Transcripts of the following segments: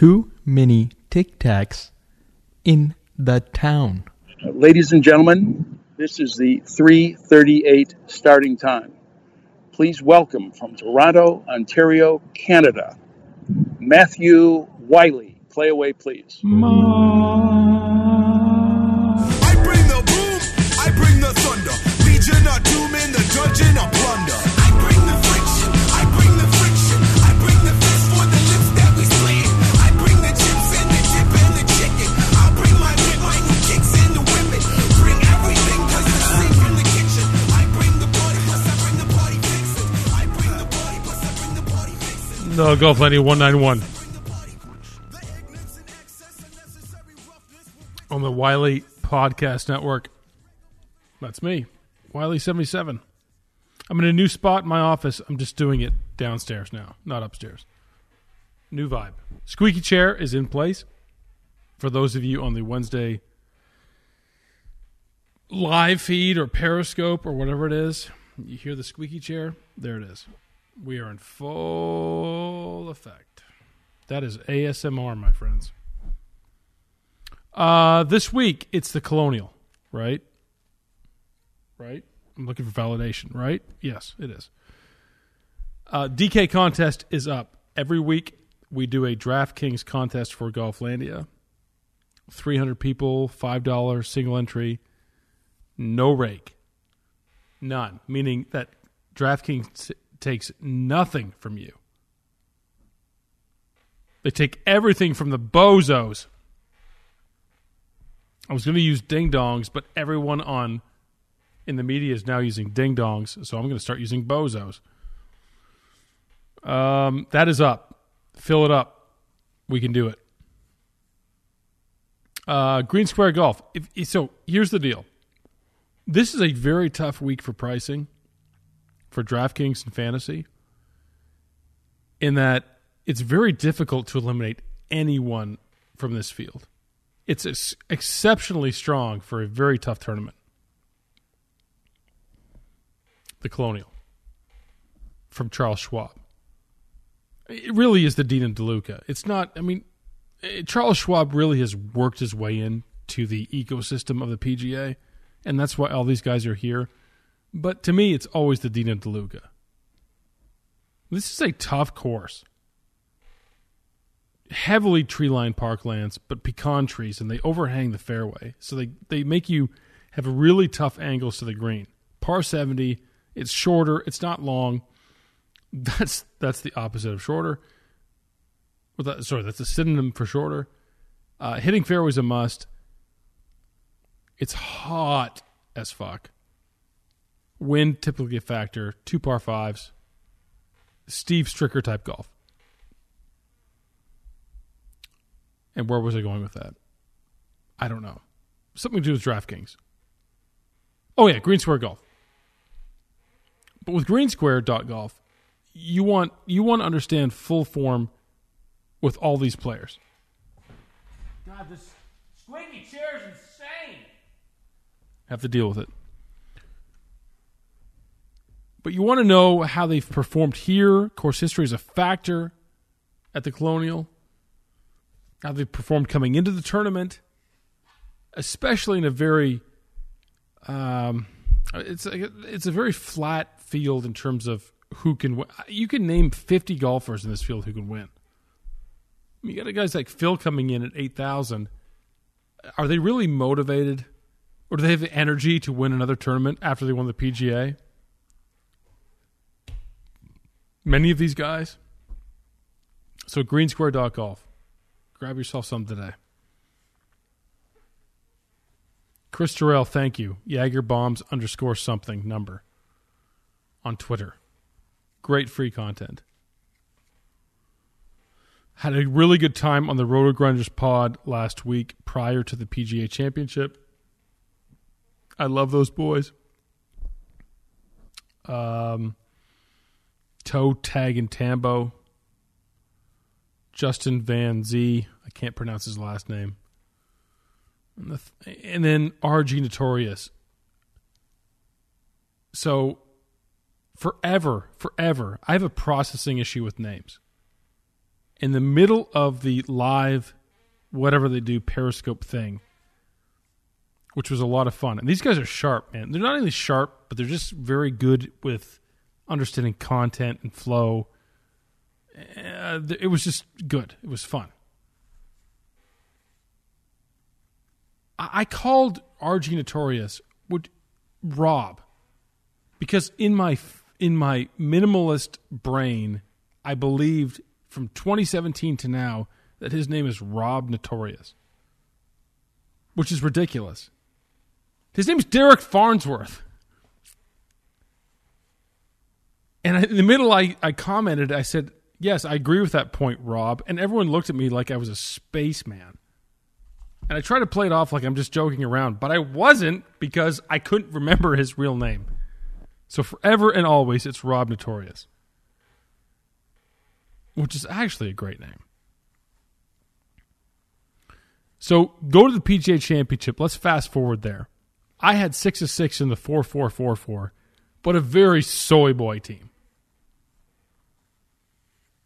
too many tic tacs in the town. Ladies and gentlemen, this is the 338 starting time. Please welcome from Toronto, Ontario, Canada, Matthew Wiley. Play away, please. I bring the boom, I bring the thunder. Legion of doom in the dungeon Uh, no, Golflandia 191 on the Wiley Podcast Network. That's me, Wiley77. I'm in a new spot in my office. I'm just doing it downstairs now, not upstairs. New vibe. Squeaky chair is in place. For those of you on the Wednesday live feed or Periscope or whatever it is, you hear the squeaky chair? There it is. We are in full effect. That is ASMR, my friends. Uh, this week it's the Colonial, right? Right? I'm looking for validation, right? Yes, it is. Uh, DK contest is up every week. We do a DraftKings contest for Golflandia. 300 people, $5 single entry, no rake. None. Meaning that DraftKings takes nothing from you. They take everything from the bozos. I was going to use ding dongs, but everyone on in the media is now using ding dongs, so I'm going to start using bozos. Um, that is up. Fill it up. We can do it. Uh, Green Square Golf. If, so here's the deal. This is a very tough week for pricing for DraftKings and fantasy. In that it's very difficult to eliminate anyone from this field. It's ex- exceptionally strong for a very tough tournament. The Colonial from Charles Schwab. It really is the Dean of DeLuca. It's not, I mean, eh, Charles Schwab really has worked his way in to the ecosystem of the PGA, and that's why all these guys are here. But to me, it's always the of DeLuca. This is a tough course. Heavily tree lined parklands, but pecan trees, and they overhang the fairway. So they, they make you have really tough angles to the green. Par 70, it's shorter, it's not long. That's that's the opposite of shorter. Sorry, that's a synonym for shorter. Uh, hitting fairways a must. It's hot as fuck. Wind typically a factor. Two par fives. Steve Stricker type golf. And where was I going with that? I don't know. Something to do with DraftKings. Oh yeah, Green Square Golf. But with greensquare.golf, you want you want to understand full form with all these players. God, this squeaky chair is insane. Have to deal with it. But you want to know how they've performed here. Course history is a factor at the Colonial. How they've performed coming into the tournament, especially in a very, um, it's a, it's a very flat field in terms of who can win. You can name 50 golfers in this field who can win. You got guys like Phil coming in at 8,000. Are they really motivated? Or do they have the energy to win another tournament after they won the PGA? Many of these guys. So greensquare.golf. Grab yourself some today. Chris Terrell, thank you. Jagger bombs underscore something number on Twitter. Great free content. Had a really good time on the RotoGrinders pod last week prior to the PGA Championship. I love those boys. Um, Toe Tag and Tambo. Justin Van Z. I can't pronounce his last name. And, the th- and then RG Notorious. So forever, forever, I have a processing issue with names. in the middle of the live, whatever they do, Periscope thing, which was a lot of fun. And these guys are sharp, man. They're not only sharp, but they're just very good with understanding content and flow. Uh, it was just good. It was fun. I, I called RG Notorious would Rob because in my in my minimalist brain, I believed from 2017 to now that his name is Rob Notorious, which is ridiculous. His name is Derek Farnsworth. And in the middle, I, I commented, I said, Yes, I agree with that point, Rob. And everyone looked at me like I was a spaceman. And I tried to play it off like I'm just joking around, but I wasn't because I couldn't remember his real name. So forever and always, it's Rob Notorious, which is actually a great name. So go to the PGA Championship. Let's fast forward there. I had six of six in the four four four four, but a very soy boy team.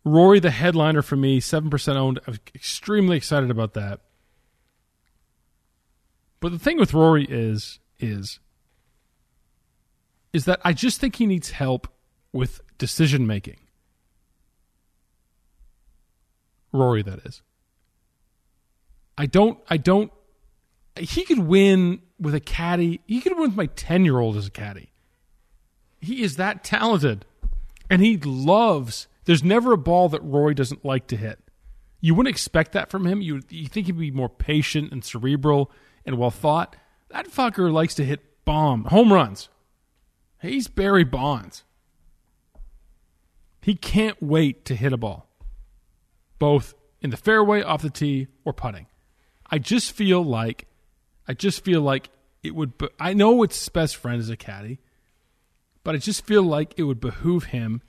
Rory, the headliner for me, seven percent owned. I'm extremely excited about that. But the thing with Rory is is is that I just think he needs help with decision making. Rory, that is. I don't. I don't. He could win with a caddy. He could win with my ten year old as a caddy. He is that talented, and he loves. There's never a ball that Rory doesn't like to hit. You wouldn't expect that from him. You you think he'd be more patient and cerebral and well thought. That fucker likes to hit bomb home runs. He's Barry Bonds. He can't wait to hit a ball, both in the fairway, off the tee, or putting. I just feel like, I just feel like it would. Be, I know it's best friend as a caddy, but I just feel like it would behoove him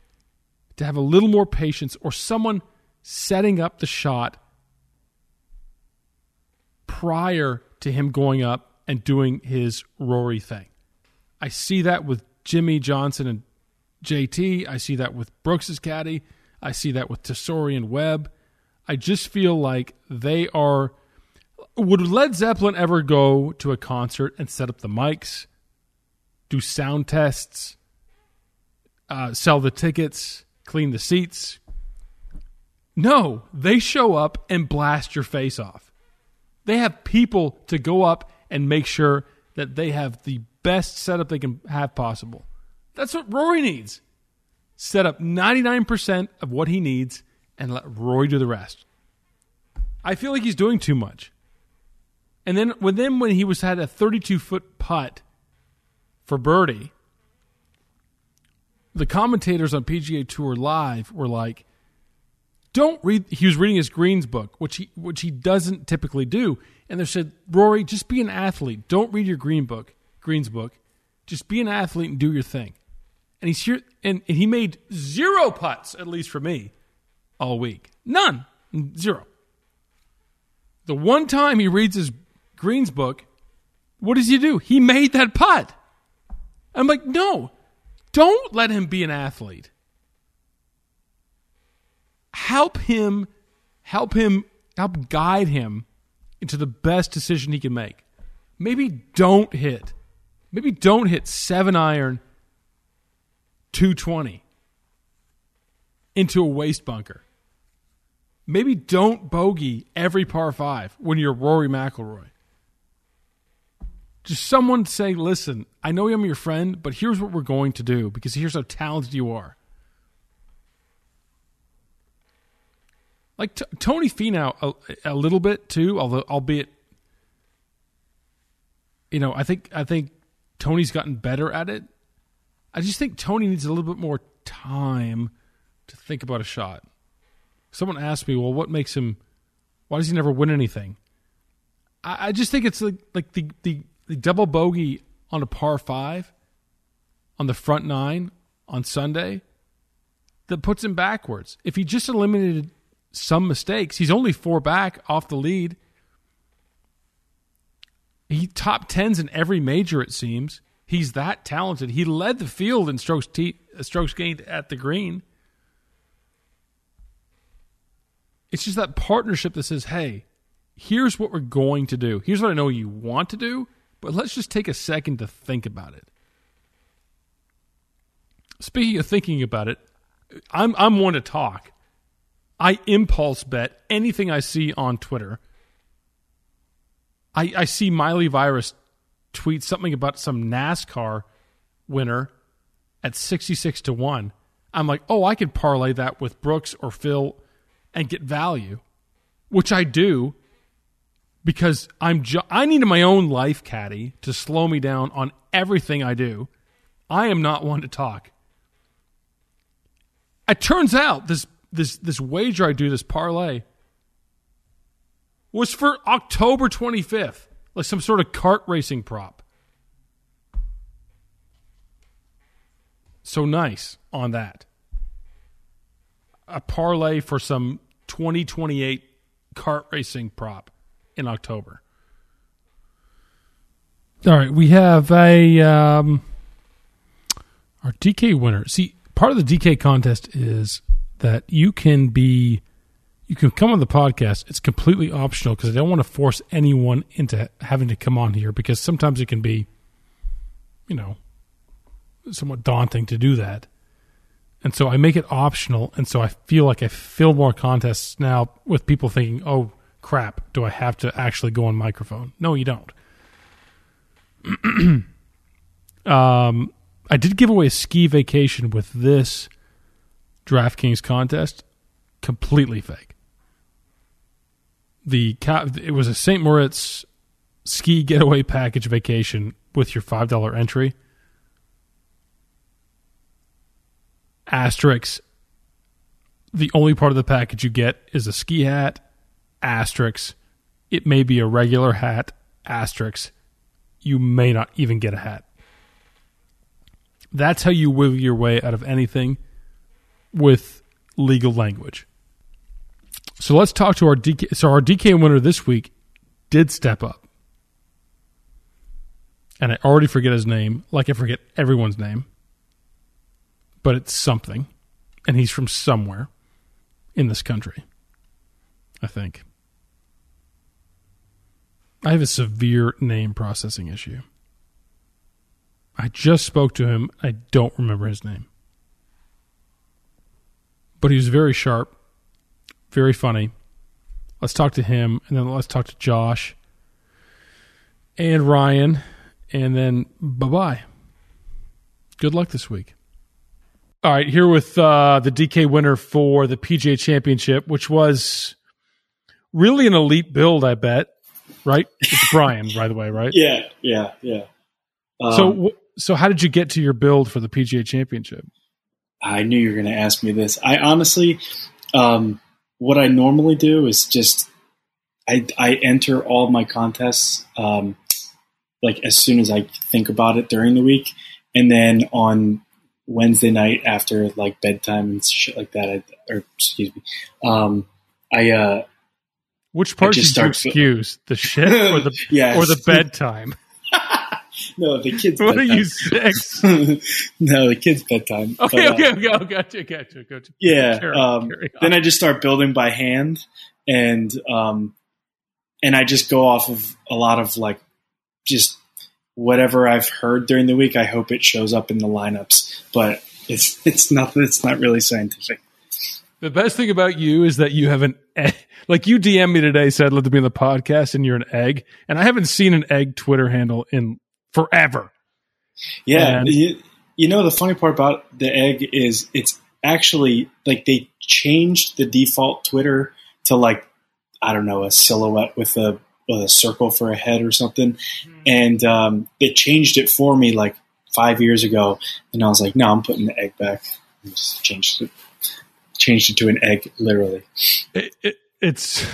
to have a little more patience, or someone setting up the shot prior to him going up and doing his Rory thing. I see that with Jimmy Johnson and JT. I see that with Brooks's caddy. I see that with Tesori and Webb. I just feel like they are. Would Led Zeppelin ever go to a concert and set up the mics, do sound tests, uh, sell the tickets, clean the seats? No, they show up and blast your face off. They have people to go up and make sure that they have the best setup they can have possible. That's what Rory needs. Set up 99% of what he needs and let Rory do the rest. I feel like he's doing too much. And then when then when he was had a 32 foot putt for birdie, the commentators on PGA Tour Live were like, "Don't read." He was reading his greens book, which he which he doesn't typically do, and they said, "Rory, just be an athlete. Don't read your green book, greens book. Just be an athlete and do your thing." And he's here, and, and he made zero putts, at least for me, all week. None, zero. The one time he reads his greens book, what does he do? He made that putt. I'm like, no, don't let him be an athlete. Help him, help him, help guide him into the best decision he can make. Maybe don't hit. Maybe don't hit seven iron 220 into a waste bunker. Maybe don't bogey every par five when you're Rory McIlroy. Just someone say, listen, I know I'm your friend, but here's what we're going to do because here's how talented you are. Like t- Tony Finau a, a little bit too, although albeit, you know, I think I think Tony's gotten better at it. I just think Tony needs a little bit more time to think about a shot. Someone asked me, well, what makes him? Why does he never win anything? I, I just think it's like like the, the the double bogey on a par five on the front nine on Sunday that puts him backwards. If he just eliminated some mistakes, he's only four back off the lead. He top tens in every major, it seems. He's that talented. He led the field in strokes t- uh, strokes gained at the green. It's just that partnership that says, "Hey, here's what we're going to do. Here's what I know you want to do, but let's just take a second to think about it." Speaking of thinking about it, I'm I'm one to talk. I impulse bet anything I see on Twitter. I, I see Miley Virus tweet something about some NASCAR winner at 66 to 1. I'm like, oh, I could parlay that with Brooks or Phil and get value, which I do because I'm ju- I need my own life caddy to slow me down on everything I do. I am not one to talk. It turns out this this this wager I do this parlay was for October 25th, like some sort of kart racing prop. So nice on that. A parlay for some 2028 kart racing prop in October. All right, we have a um, our DK winner. See, part of the DK contest is that you can be you can come on the podcast. It's completely optional because I don't want to force anyone into having to come on here because sometimes it can be, you know, somewhat daunting to do that. And so I make it optional. And so I feel like I fill more contests now with people thinking, oh, crap, do I have to actually go on microphone? No, you don't. um, I did give away a ski vacation with this DraftKings contest. Completely fake the it was a St. Moritz ski getaway package vacation with your five dollar entry. Asterix. The only part of the package you get is a ski hat. Asterisk. It may be a regular hat. Asterisk. You may not even get a hat. That's how you wiggle your way out of anything with legal language. So let's talk to our DK. So our DK winner this week did step up. And I already forget his name, like I forget everyone's name. But it's something. And he's from somewhere in this country. I think. I have a severe name processing issue. I just spoke to him. I don't remember his name. But he was very sharp very funny. Let's talk to him, and then let's talk to Josh and Ryan, and then bye bye. Good luck this week. All right, here with uh, the DK winner for the PGA Championship, which was really an elite build, I bet. Right? It's Brian, by the way, right? Yeah, yeah, yeah. Um, so, so how did you get to your build for the PGA Championship? I knew you were going to ask me this. I honestly, um, what I normally do is just I, I enter all my contests um, like as soon as I think about it during the week, and then on Wednesday night after like bedtime and shit like that, I, or excuse me, um, I uh, which part did you excuse the shit or the yes. or the bedtime? no, the kids. What bedtime. are you six? no, the kids' bedtime. Okay, But, uh, okay, okay, okay, gotcha, gotcha, gotcha. yeah. Carry- um, carry then I just start building by hand, and um, and I just go off of a lot of like just whatever I've heard during the week. I hope it shows up in the lineups, but it's it's not it's not really scientific. The best thing about you is that you have an egg. Like you DM me today, said, "Let to be in the podcast," and you're an egg, and I haven't seen an egg Twitter handle in forever. Yeah, And- you, you know the funny part about the egg is it's actually like they changed the default Twitter to like I don't know a silhouette with a with a circle for a head or something, and um, they changed it for me like five years ago, and I was like, no, I'm putting the egg back. And just changed it, changed it to an egg, literally. It, it, it's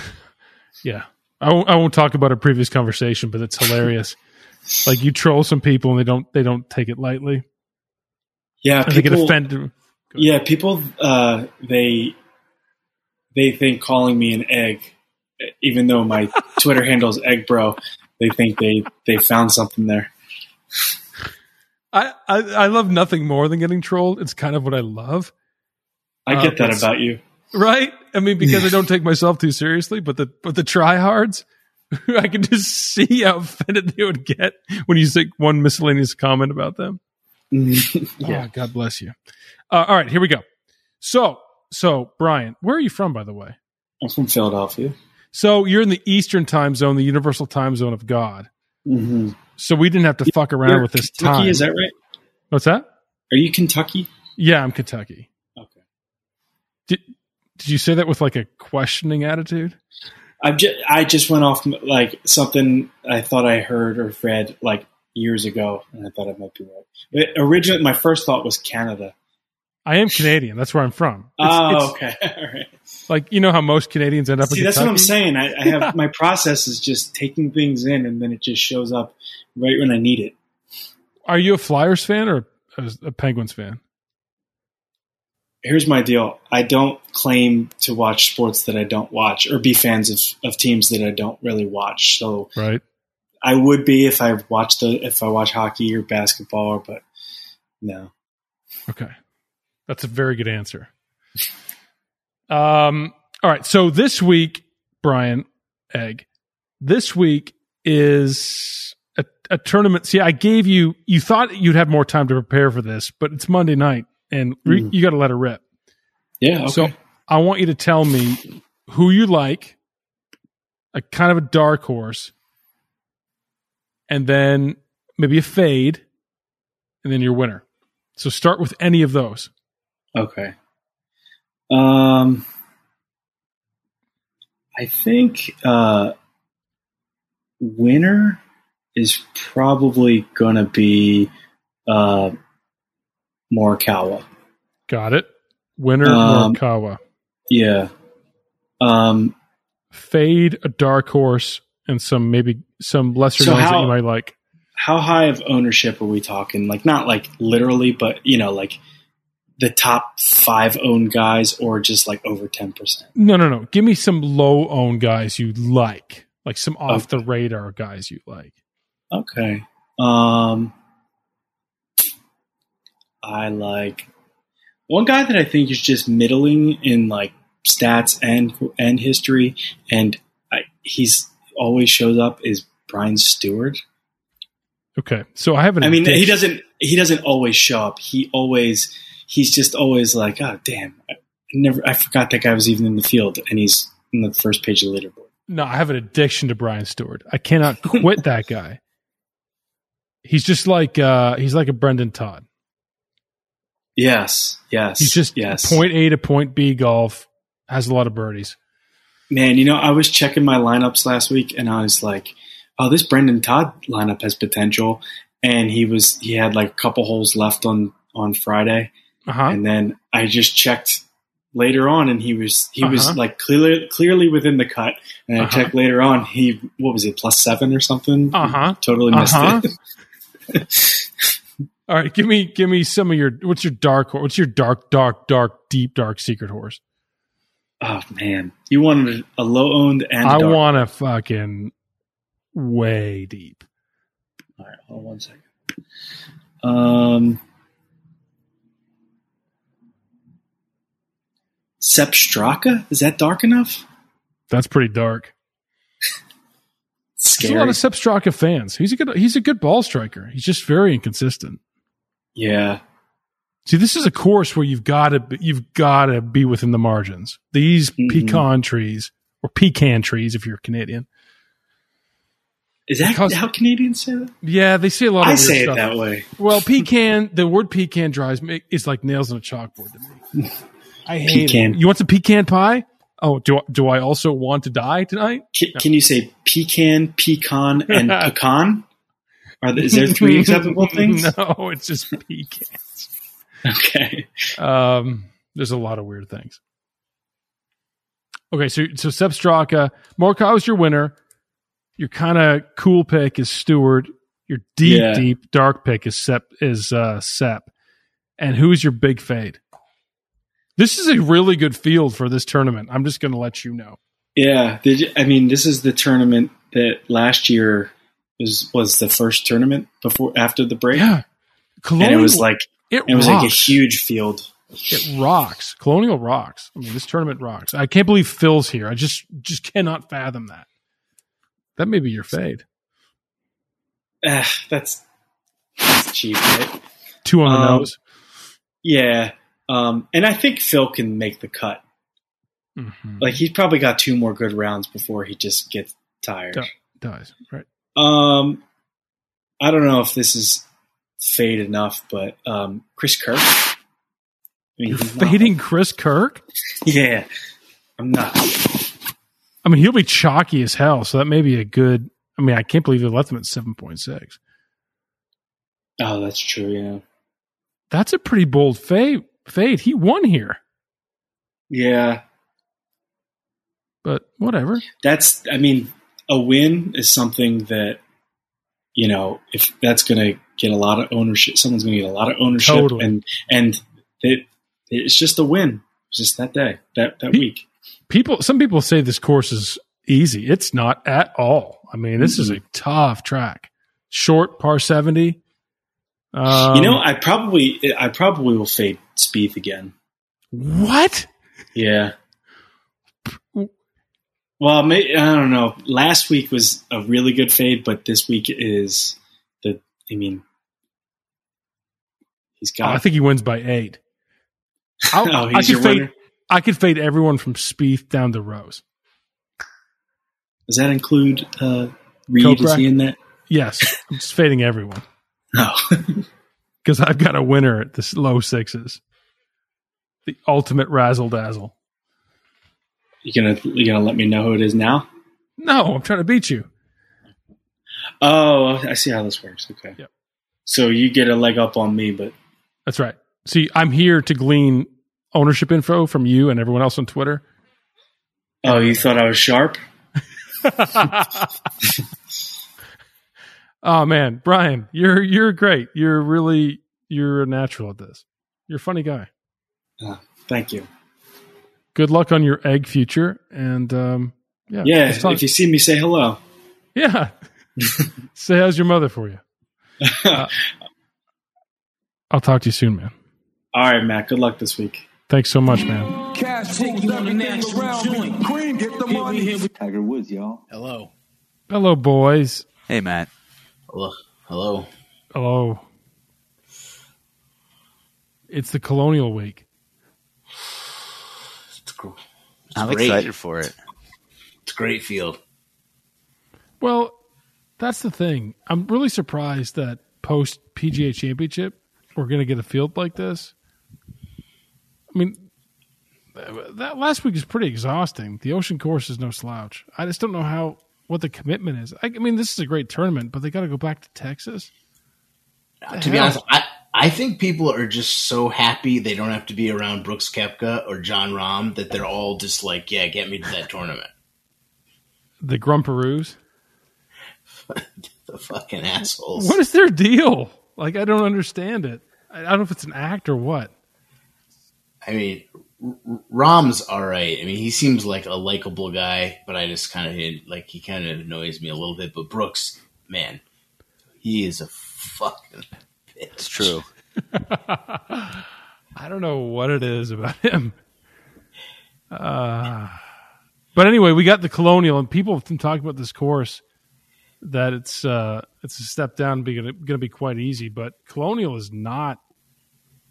yeah. I won't, I won't talk about a previous conversation, but it's hilarious. like you troll some people and they don't they don't take it lightly, Yeah, and they get people- offended. Yeah, people uh, they they think calling me an egg, even though my Twitter handle is egg bro, they think they they found something there. I, I I love nothing more than getting trolled. It's kind of what I love. I Uh, get that about you. right? I mean, because I don't take myself too seriously, but the but the tryhards, I can just see how offended they would get when you say one miscellaneous comment about them. yeah. Oh, God bless you. Uh, all right, here we go. So, so Brian, where are you from, by the way? I'm from Philadelphia. So you're in the Eastern time zone, the universal time zone of God. Mm-hmm. So we didn't have to fuck around You're with this Kentucky, time. is that right? What's that? Are you Kentucky? Yeah, I'm Kentucky. Did you say that with like a questioning attitude? I've just, I just went off like something I thought I heard or read like years ago, and I thought it might be right. It, originally, my first thought was Canada. I am Canadian. That's where I'm from. It's- oh, it's okay. All right. Like you know how most Canadians end up See, that's what I'm saying. I, I have my process is just taking things in, and then it just shows up right when I need it. Are you a Flyers fan or a, a Penguins fan? Here's my deal. I don't claim to watch sports that I don't watch, or be fans of, of teams that I don't really watch. So Right. I would be if I watch the if I watch hockey or basketball, but no. Okay. That's a very good answer. Um, all right. So this week, Brian Egg, this week is a, a tournament. See, I gave you, you thought you'd have more time to prepare for this, but it's Monday night and re- Mhm. you got to let it rip. Yeah. Okay. So I want you to tell me who you like, a kind of a dark horse, and then maybe a fade, and then your winner. So start with any of those. Okay. Um, I think uh, winner is probably going to be uh, Morikawa. Got it. Winner Um, Morikawa. Yeah. Um, Fade a dark horse and some maybe some lesser So names that you might like. how high of ownership are we talking? Like not like literally, but you know, like the top five owned guys, or just like over ten percent. No, no, no. Give me some low owned guys you like, like some off the radar guys you like. Okay. Um, I like one guy that I think is just middling in like stats and and history, and I, he's always shows up is Brian Stuard. Okay, so I have an. I mean, he doesn't he doesn't always show up. He always he's just always like, oh damn, I never I forgot that guy was even in the field, and he's in the first page of the leaderboard. No, I have an addiction to Brian Stuard. I cannot quit that guy. He's just like uh he's like a Brendan Todd. Yes, yes, He's just yes. point A to point B golf, has a lot of birdies. Man, you know, I was checking my lineups last week, and I was like, oh, this Brendan Todd lineup has potential. And he was he had like a couple holes left on on Friday, Uh-huh. and then I just checked later on, and he was he was Uh-huh. like clearly clearly within the cut. And I Uh-huh. checked later on, he what was it plus seven or something? Uh-huh. Totally missed Uh-huh. it. All right, give me give me some of your what's your dark horse? What's your dark, dark, dark, deep, dark secret horse? oh man, you wanted a low owned and I want a fucking way deep. All right, hold on one second. Um, Sepp Straka is that dark enough? That's pretty dark. There's a lot of Sepp Straka fans. He's a good he's a good ball striker. He's just very inconsistent. Yeah, See, this is a course where you've got to you've got to be within the margins. These Mhm. pecan trees or pecan trees, if you're Canadian. is that Because- how Canadians say that? Yeah, they say a lot. Of I say it stuff. that way. Well, pecan. The word pecan drives me It's like nails on a chalkboard to me. I hate Pecan. it. You want some pecan pie? Oh, do I, do I also want to die tonight? Can, can you say pecan, pecan, and pecan? Are there, is there three acceptable things? No, it's just pecans. Okay. Um, there's a lot of weird things. Okay, so so Sepp Straka, Morikawa's your winner. Your kind of cool pick is Stuard. Your deep, Yeah. deep dark pick is Sepp is uh, Sepp. And who's your big fade? This is a really good field for this tournament. I'm just going to let you know. Yeah. Did you, I mean, this is the tournament that last year was was the first tournament before after the break, Yeah, and it was like it, it was like a huge field. It rocks. Colonial rocks. I mean, this tournament rocks. I can't believe Phil's here. I just just cannot fathom that. That may be your fade. Ah, that's, that's cheap, right? Two on the Um, nose. Yeah. Um, and I think Phil can make the cut. Mhm. Like he's probably got two more good rounds before he just gets tired. Yeah. Does right. Um, I don't know if this is fade enough, but um, Chris Kirk. I mean, You're he's not- fading Chris Kirk. Yeah, I'm not. I mean, he'll be chalky as hell. So that may be a good. I mean, I can't believe they left him at seven point six. Oh, that's true. Yeah, That's a pretty bold fade. Fade. He won here, yeah. but whatever. That's. I mean, a win is something that you know if that's going to get a lot of ownership. Someone's going to get a lot of ownership, Totally. and and it it's just a win. It's just that day, that that He- week. People. Some people say this course is easy. It's not at all. I mean, this is a tough track. Short par seventy. Um, you know, I probably I probably will fade Spieth again. what? Yeah. Well, may, I don't know. Last week was a really good fade, but this week is the. I mean, he's Oh, I think he wins by eight. Oh, I could fade. winner. I could fade everyone from Spieth down to Rose. Does that include uh, Reed? Is he in that? Yes, I'm just fading everyone No. because I've got a winner at the low sixes. The ultimate razzle dazzle. You gonna you gonna let me know who it is now? No, I'm trying to beat you. Oh, I see how this works. Okay. Yep. So you get a leg up on me, but That's right. See, I'm here to glean ownership info from you and everyone else on Twitter. oh, you thought I was sharp? oh man, Brian, you're you're great. You're really you're a natural at this. You're a funny guy. Ah, thank you. Good luck on your egg future, and um, yeah, Yeah. let's talk- If you see me, say hello. yeah. Say how's your mother for you. Uh, I'll talk to you soon, man. All right, Matt. Good luck this week. Thanks so much, man. Cash rules everything around me. Cream, get the money. Tiger Woods, y'all. Hello. Hello, boys. Hey, Matt. Hello. Hello. Hello. It's the Colonial Week. It's, gr- it's I'm great. excited for it. It's a great field. Well, that's the thing. I'm really surprised that post PGA Championship we're going to get a field like this. I mean, that last week is pretty exhausting. The Ocean Course is no slouch. I just don't know how what the commitment is. I, I mean, this is a great tournament, but they got to go back to Texas. to be honest, I, I think people are just so happy they don't have to be around Brooks Koepka or Jon Rahm that they're all just like, yeah, get me to that tournament. The Grumperoos. The fucking assholes. What is their deal? Like, I don't understand it. I don't know if it's an act or what. I mean, R- R- Rahm's all right. I mean, he seems like a likable guy, but I just kind of like he kind of annoys me a little bit. But Brooks, man, he is a fucking. It's true. I don't know what it is about him. Uh, but anyway, we got the Colonial, and people have been talking about this course that it's uh, it's a step down, going to be quite easy. But Colonial is not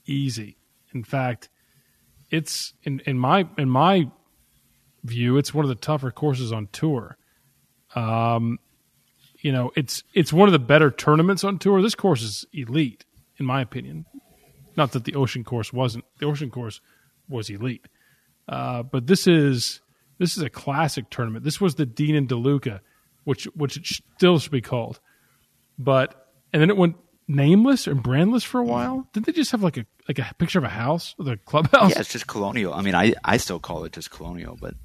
easy. In fact, it's in, in my in my view, it's one of the tougher courses on tour. Um, you know, it's it's one of the better tournaments on tour. This course is elite, in my opinion. Not that the Ocean Course wasn't. The Ocean Course was elite, uh, but this is this is a classic tournament. This was the Dean and DeLuca, which which it still should be called. But and then it went nameless and brandless for a while. Didn't they just have like a like a picture of a house, the clubhouse? Yeah, it's just colonial. I mean, I, I still call it just colonial, but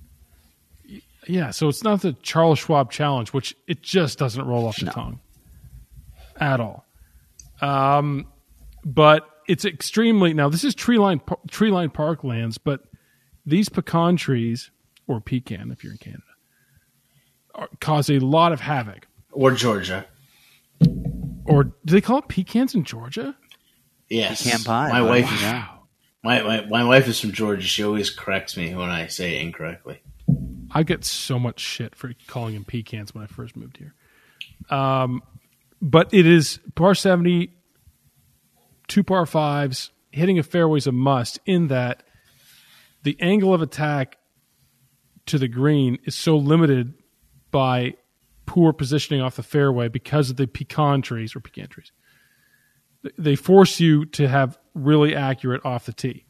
Yeah, so it's not the Charles Schwab Challenge, which it just doesn't roll off the No. tongue at all. Um, but it's extremely now. This is tree line tree line parklands, but these pecan trees or pecan, if you're in Canada, are, cause a lot of havoc. Or Georgia. Or do they call it pecans in Georgia? Yes. Pecan pie. My bud. wife, Yeah. My, my my wife is from Georgia. She always corrects me when I say it incorrectly. I get so much shit for calling them pecans when I first moved here. Um, but it is par 70, two par fives, hitting a fairway is a must in that the angle of attack to the green is so limited by poor positioning off the fairway because of the pecan trees or pecan trees. They force you to have really accurate off the tee.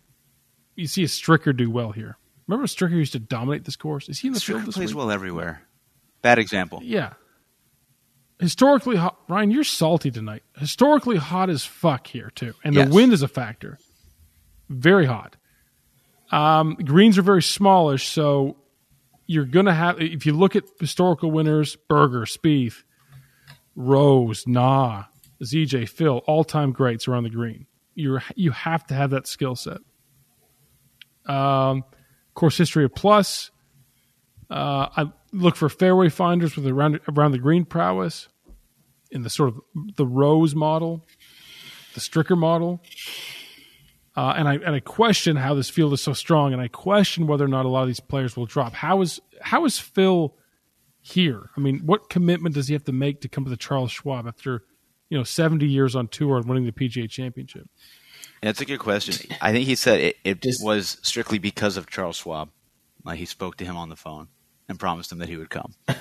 You see a Stricker do well here. Remember Stricker used to dominate this course? Is he in the field Stricker this plays week? well everywhere. Bad example. Yeah. Historically hot. Ryan, you're salty tonight. Historically hot as fuck here, too. And Yes. the wind is a factor. Very hot. Um, greens are very smallish, so you're going to have, if you look at historical winners, Berger, Spieth, Rose, Na, ZJ, Phil, all time greats around the green. You're, you have to have that skill set. Um, course history of plus. Uh, I look for fairway finders with around around the green prowess in the sort of the Rose model, the Stricker model, uh, and I and I question how this field is so strong, and I question whether or not a lot of these players will drop. How is how is Phil here? I mean, what commitment does he have to make to come to the Charles Schwab after you know seventy years on tour and winning the PGA Championship? That's a good question. I think he said it, it Just- was strictly because of Charles Schwab. Like he spoke to him on the phone and promised him that he would come.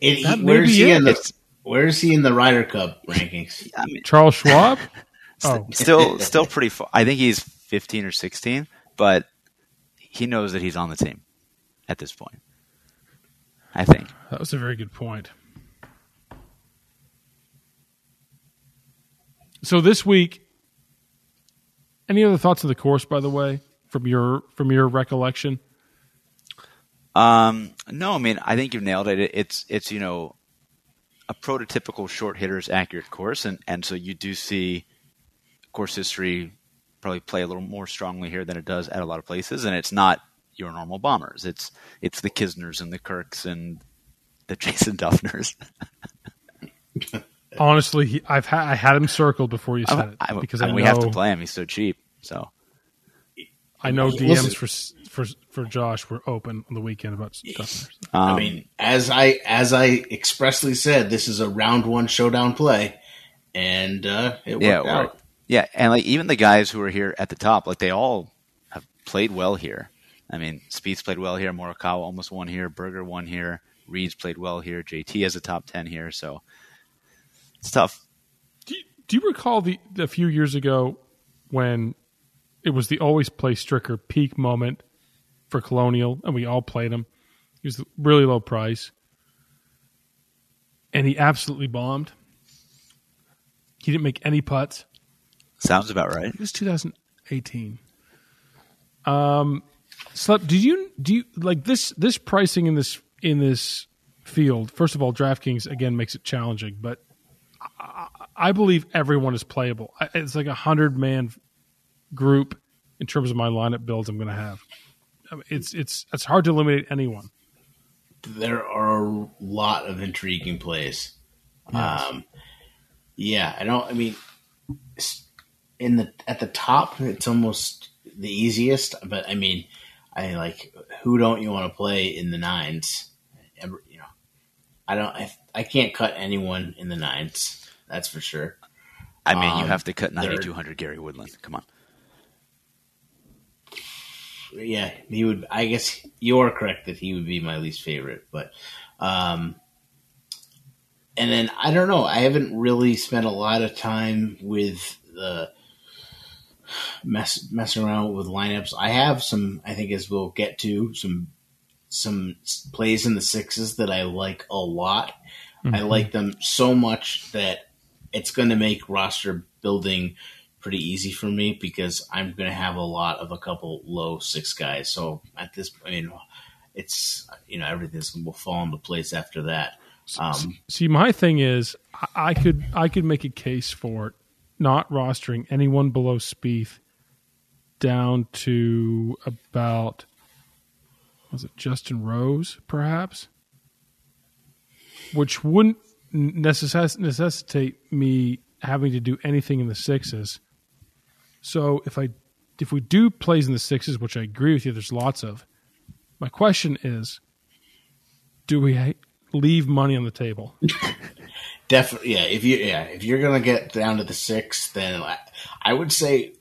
It, he, where's he it. in the It's- Where is he in the Ryder Cup rankings? I mean, Charles Schwab. oh, still, still pretty. Far. I think he's 15 or 16, but he knows that he's on the team at this point. I think. that was a very good point. So this week, any other thoughts on the course? By the way, from your from your recollection, Um, no, I mean, I think you've nailed it. It's it's you know a prototypical short hitter's accurate course, and and so you do see course history probably play a little more strongly here than it does at a lot of places, and it's not your normal bombers. It's it's the Kisners and the Kirks and the Jason Duffners. honestly, he, I've ha- I had him circled before you said I, it I, because and I we know have to play him. He's so cheap. So I know Listen- DMs for for for Josh were open on the weekend about stuff. um, I mean, as I as I expressly said, this is a round one showdown play, and uh, it worked yeah, or- out. yeah, and like even the guys who are here at the top, like they all have played well here. I mean, Spieth's played well here. Morikawa almost won here. Berger won here. Reed's played well here. JT has a top ten here, so it's tough. Do you, do you recall the a few years ago when it was the always play Stricker peak moment for Colonial, and we all played him. He was really low price, and he absolutely bombed. He didn't make any putts. Sounds about right. It was 2018. Um, Slep, did you do you like this this pricing in this in this field? First of all, DraftKings again makes it challenging, but I, I believe everyone is playable. I- It's like a hundred man group in terms of my lineup builds. I'm going to have. I mean, It's it's it's hard to eliminate anyone. there are a lot of intriguing plays. Um, yeah, I don't. I mean, in the at the top, it's almost the easiest. But I mean, I like who don't you want to play in the nines? Ever, you know, I don't. I, I can't cut anyone in the nines. That's for sure. I mean, you Um, have to cut 9200 Gary Woodland. Come on. yeah, he would. I guess you're correct that he would be my least favorite, but um, and then I don't know. I haven't really spent a lot of time with the mess messing around with lineups. I have some. I think as we'll get to some some plays in the sixes that I like a lot. I like them so much that it's going to make roster building pretty easy for me because I'm going to have a lot of a couple low six guys. So at this, I mean, it's you know everything's will fall into place after that. Um, See, my thing is, I- I could I could make a case for not rostering anyone below Spieth down to about was it Justin Rose, perhaps, which wouldn't necess- necessitate me having to do anything in the sixes. So if I if we do plays in the sixes, which I agree with you, there's lots of. My question is, do we leave money on the table? Definitely, yeah. If you yeah, if you're gonna get down to the six, then I, I would say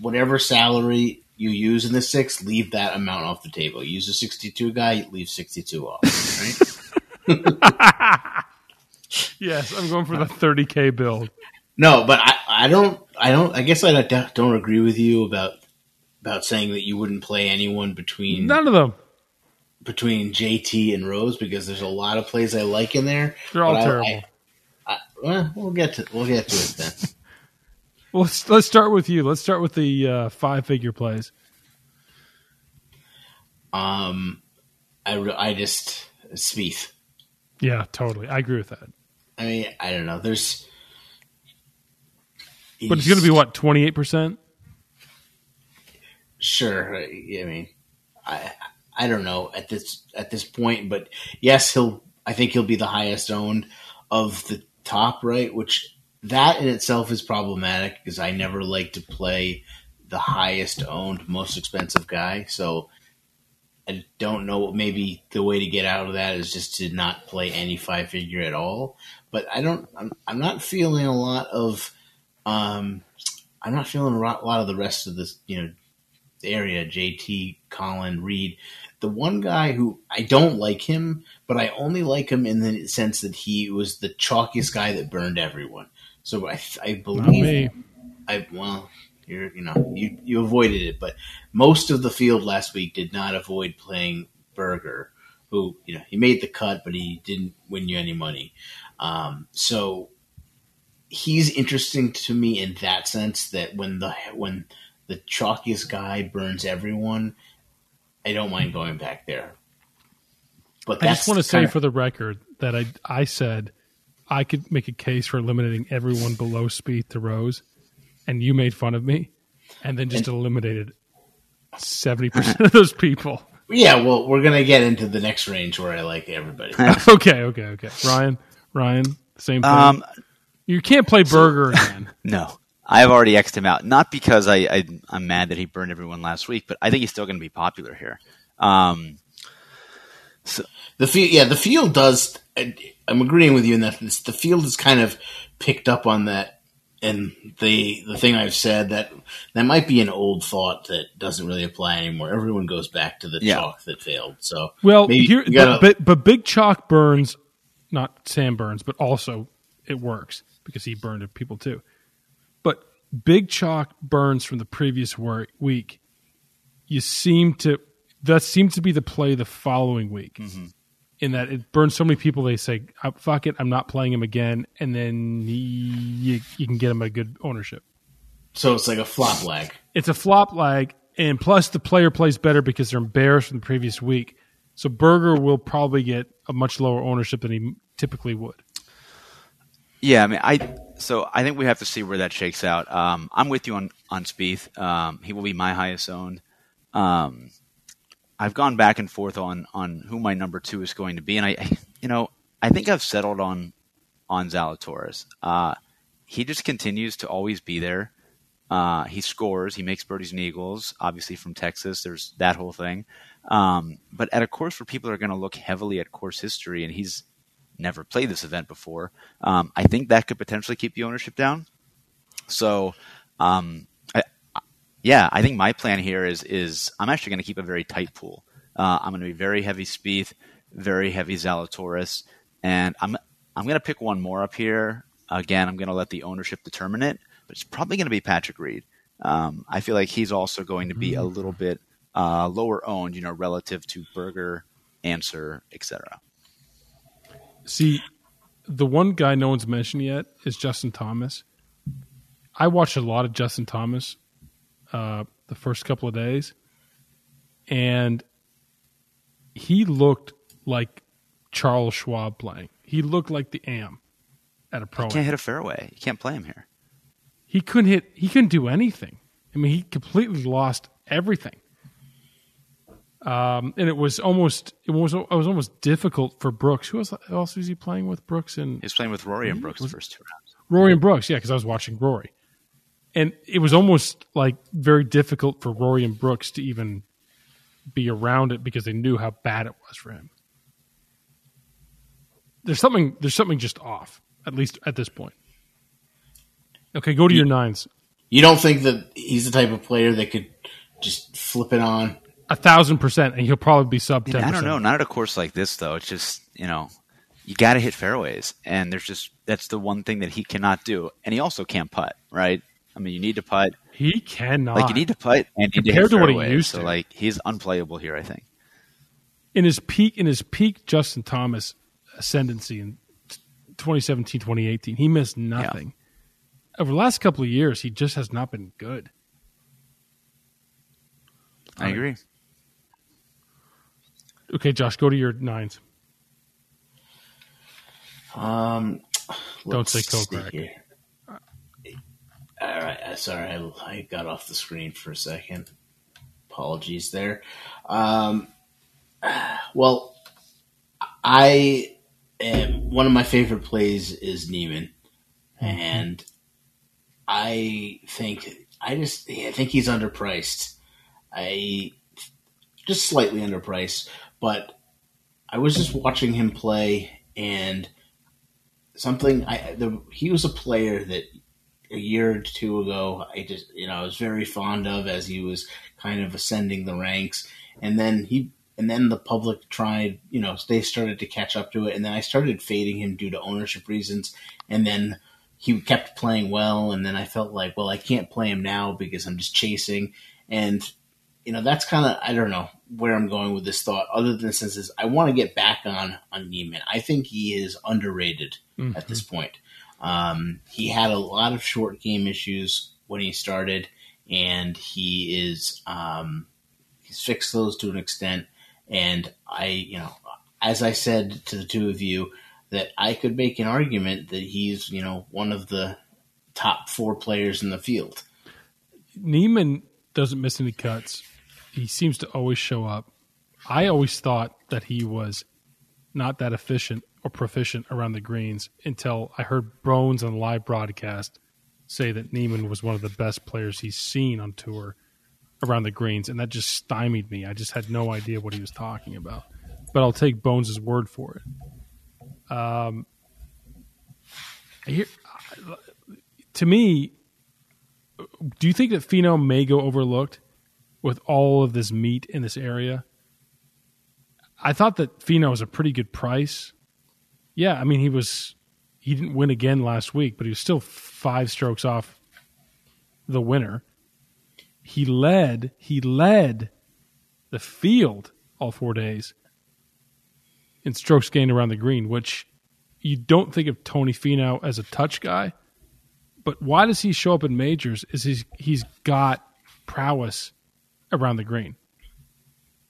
whatever salary you use in the six, leave that amount off the table. Use a 62 guy, leave 62 off. Right? Yes, I'm going for the 30k build. no, but I, I don't I don't I guess I don't, don't agree with you about about saying that you wouldn't play anyone between None of them. between JT and Rose because there's a lot of plays I like in there. They're all but I- terrible. I- I- well, we'll get to we'll get to it then. Well, let's, let's start with you. Let's start with the uh, five figure plays. Um, I I just Spieth. Yeah, totally. I agree with that. I mean, I don't know. There's, But it's going to be what 28 percent. Sure. I mean, I I don't know at this at this point, but yes, he'll. I think he'll be the highest owned of the top right, which that in itself is problematic because I never like to play the highest owned, most expensive guy. So I don't know. Maybe the way to get out of that is just to not play any five figure at all. But I don't. I'm, I'm not feeling a lot of. Um, I'm not feeling a lot of the rest of this. You know, area, JT, Collin, Reed. The one guy who I don't like him, but I only like him in the sense that he was the chalkiest guy that burned everyone. So I, I believe. I well, you're you know you you avoided it, but most of the field last week did not avoid playing Berger, who you know he made the cut, but he didn't win you any money. Um, so he's interesting to me in that sense that when the when the chalkiest guy burns everyone, I don't mind going back there. But I just want to say kinda- for the record that I I said I could make a case for eliminating everyone below Spieth to Rose, and you made fun of me, and then just eliminated seventy percent of those people. yeah. Well, we're gonna get into the next range where I like everybody. okay, okay, okay. Ryan, Ryan, same thing. Um, you can't play Berger again. no, I've already xed him out. Not because I, I I'm mad that he burned everyone last week, but I think he's still going to be popular here. Um, The field, yeah, the field does. I- I'm agreeing with you in that this, the field has kind of picked up on that, and the the thing I've said that that might be an old thought that doesn't really apply anymore. Everyone goes back to the Yeah. chalk that failed. So Well, maybe here, you gotta- but, but but Big Chalk burns, not Sam Burns, but also it works because he burned people too. But Big Chalk burns from the previous wor- week. You seem to that seems to be the play the following week. Mm-hmm. In that it burns so many people, they say, "Uh, "Fuck it, I'm not playing him again," and then he, you, you can get him a good ownership. so it's like a flop lag. It's a flop lag, and plus the player plays better because they're embarrassed from the previous week. So Berger will probably get a much lower ownership than he typically would. Yeah, I mean, I so I think we have to see where that shakes out. Um, I'm with you on on Spieth. Um, he will be my highest owned. Um, I've gone back and forth on on who my number two is going to be, and I, you know, I think I've settled on on Zalatoris. Uh, he just continues to always be there. Uh, he scores. He makes birdies and eagles. Obviously from Texas, there's that whole thing. Um, but at a course where people are going to look heavily at course history, and he's never played this event before, um, I think that could potentially keep the ownership down. So, um, yeah, I think my plan here is is I'm actually going to keep a very tight pool. Uh, I'm going to be very heavy Spieth, very heavy Zalatoris, and I'm I'm going to pick one more up here. Again, I'm going to let the ownership determine it, but it's probably going to be Patrick Reed. Um, I feel like he's also going to be a little bit uh, lower owned, you know, relative to Berger, Xander, etc. See, the one guy no one's mentioned yet is Justin Thomas. I watched a lot of Justin Thomas uh, the first couple of days, and he looked like Charles Schwab playing. He looked like the Am at a pro. You can't hit a fairway. You can't play him here. he couldn't hit. He couldn't do anything. I mean, he completely lost everything. Um, and it was almost it was it was almost difficult for Brooks. Who else, who else was he playing with? Brooks and He was playing with Rory and Brooks the first two rounds. Rory and Brooks. Yeah, because I was watching Rory, and it was almost like very difficult for Rory and Brooks to even be around it because they knew how bad it was for him. There's something there's something just off, at least at this point. Okay, go to your nines. You don't think that he's the type of player that could just flip it on? A thousand percent, and he'll probably be sub I don't know. Not at a course like this, though. It's just you know, you got to hit fairways, and there's just that's the one thing that he cannot do, and he also can't putt, right? I mean, you need to putt. He cannot. Like you need to putt and you need to Compared to what he used so to. like he's unplayable here. I think. in his peak in his peak Justin Thomas ascendancy in 2017 2018 he missed nothing over the last couple of years he just has not been good I agree. okay Josh go to your nines Um, Don't say see Kokrak. All right, uh, sorry, I, I got off the screen for a second. Apologies there. Um, well, I am, one of my favorite plays is Niemann, and I think I just I think he's underpriced. I just slightly underpriced, but I was just watching him play and something I the he was a player that a year or two ago I just you know I was very fond of as he was kind of ascending the ranks. And then he and then the public tried you know they started to catch up to it. And then I started fading him due to ownership reasons. And then he kept playing well. And then I felt like well I can't play him now because I'm just chasing. And you know that's kind of I don't know where I'm going with this thought other than since I want to get back on on Niemann I think he is underrated mm-hmm. at this point um, he had a lot of short game issues when he started, and he is um, he's fixed those to an extent. And I, you know, as I said to the two of you, that I could make an argument that he's, you know, one of the top four players in the field. Niemann doesn't miss any cuts he seems to always show up I always thought that he was not that efficient or proficient around the greens until I heard Bones on live broadcast say that Niemann was one of the best players he's seen on tour around the greens, and that just stymied me. I just had no idea what he was talking about. But I'll take Bones' word for it. Um, here, to me, do you think that Finau may go overlooked with all of this meat in this area? I thought that Finau was a pretty good price. Yeah, I mean he was he didn't win again last week, but he was still five strokes off the winner. He led he led the field all four days in strokes gained around the green, which you don't think of Tony Finau as a touch guy, but why does he show up in majors? Is he's he's got prowess around the green.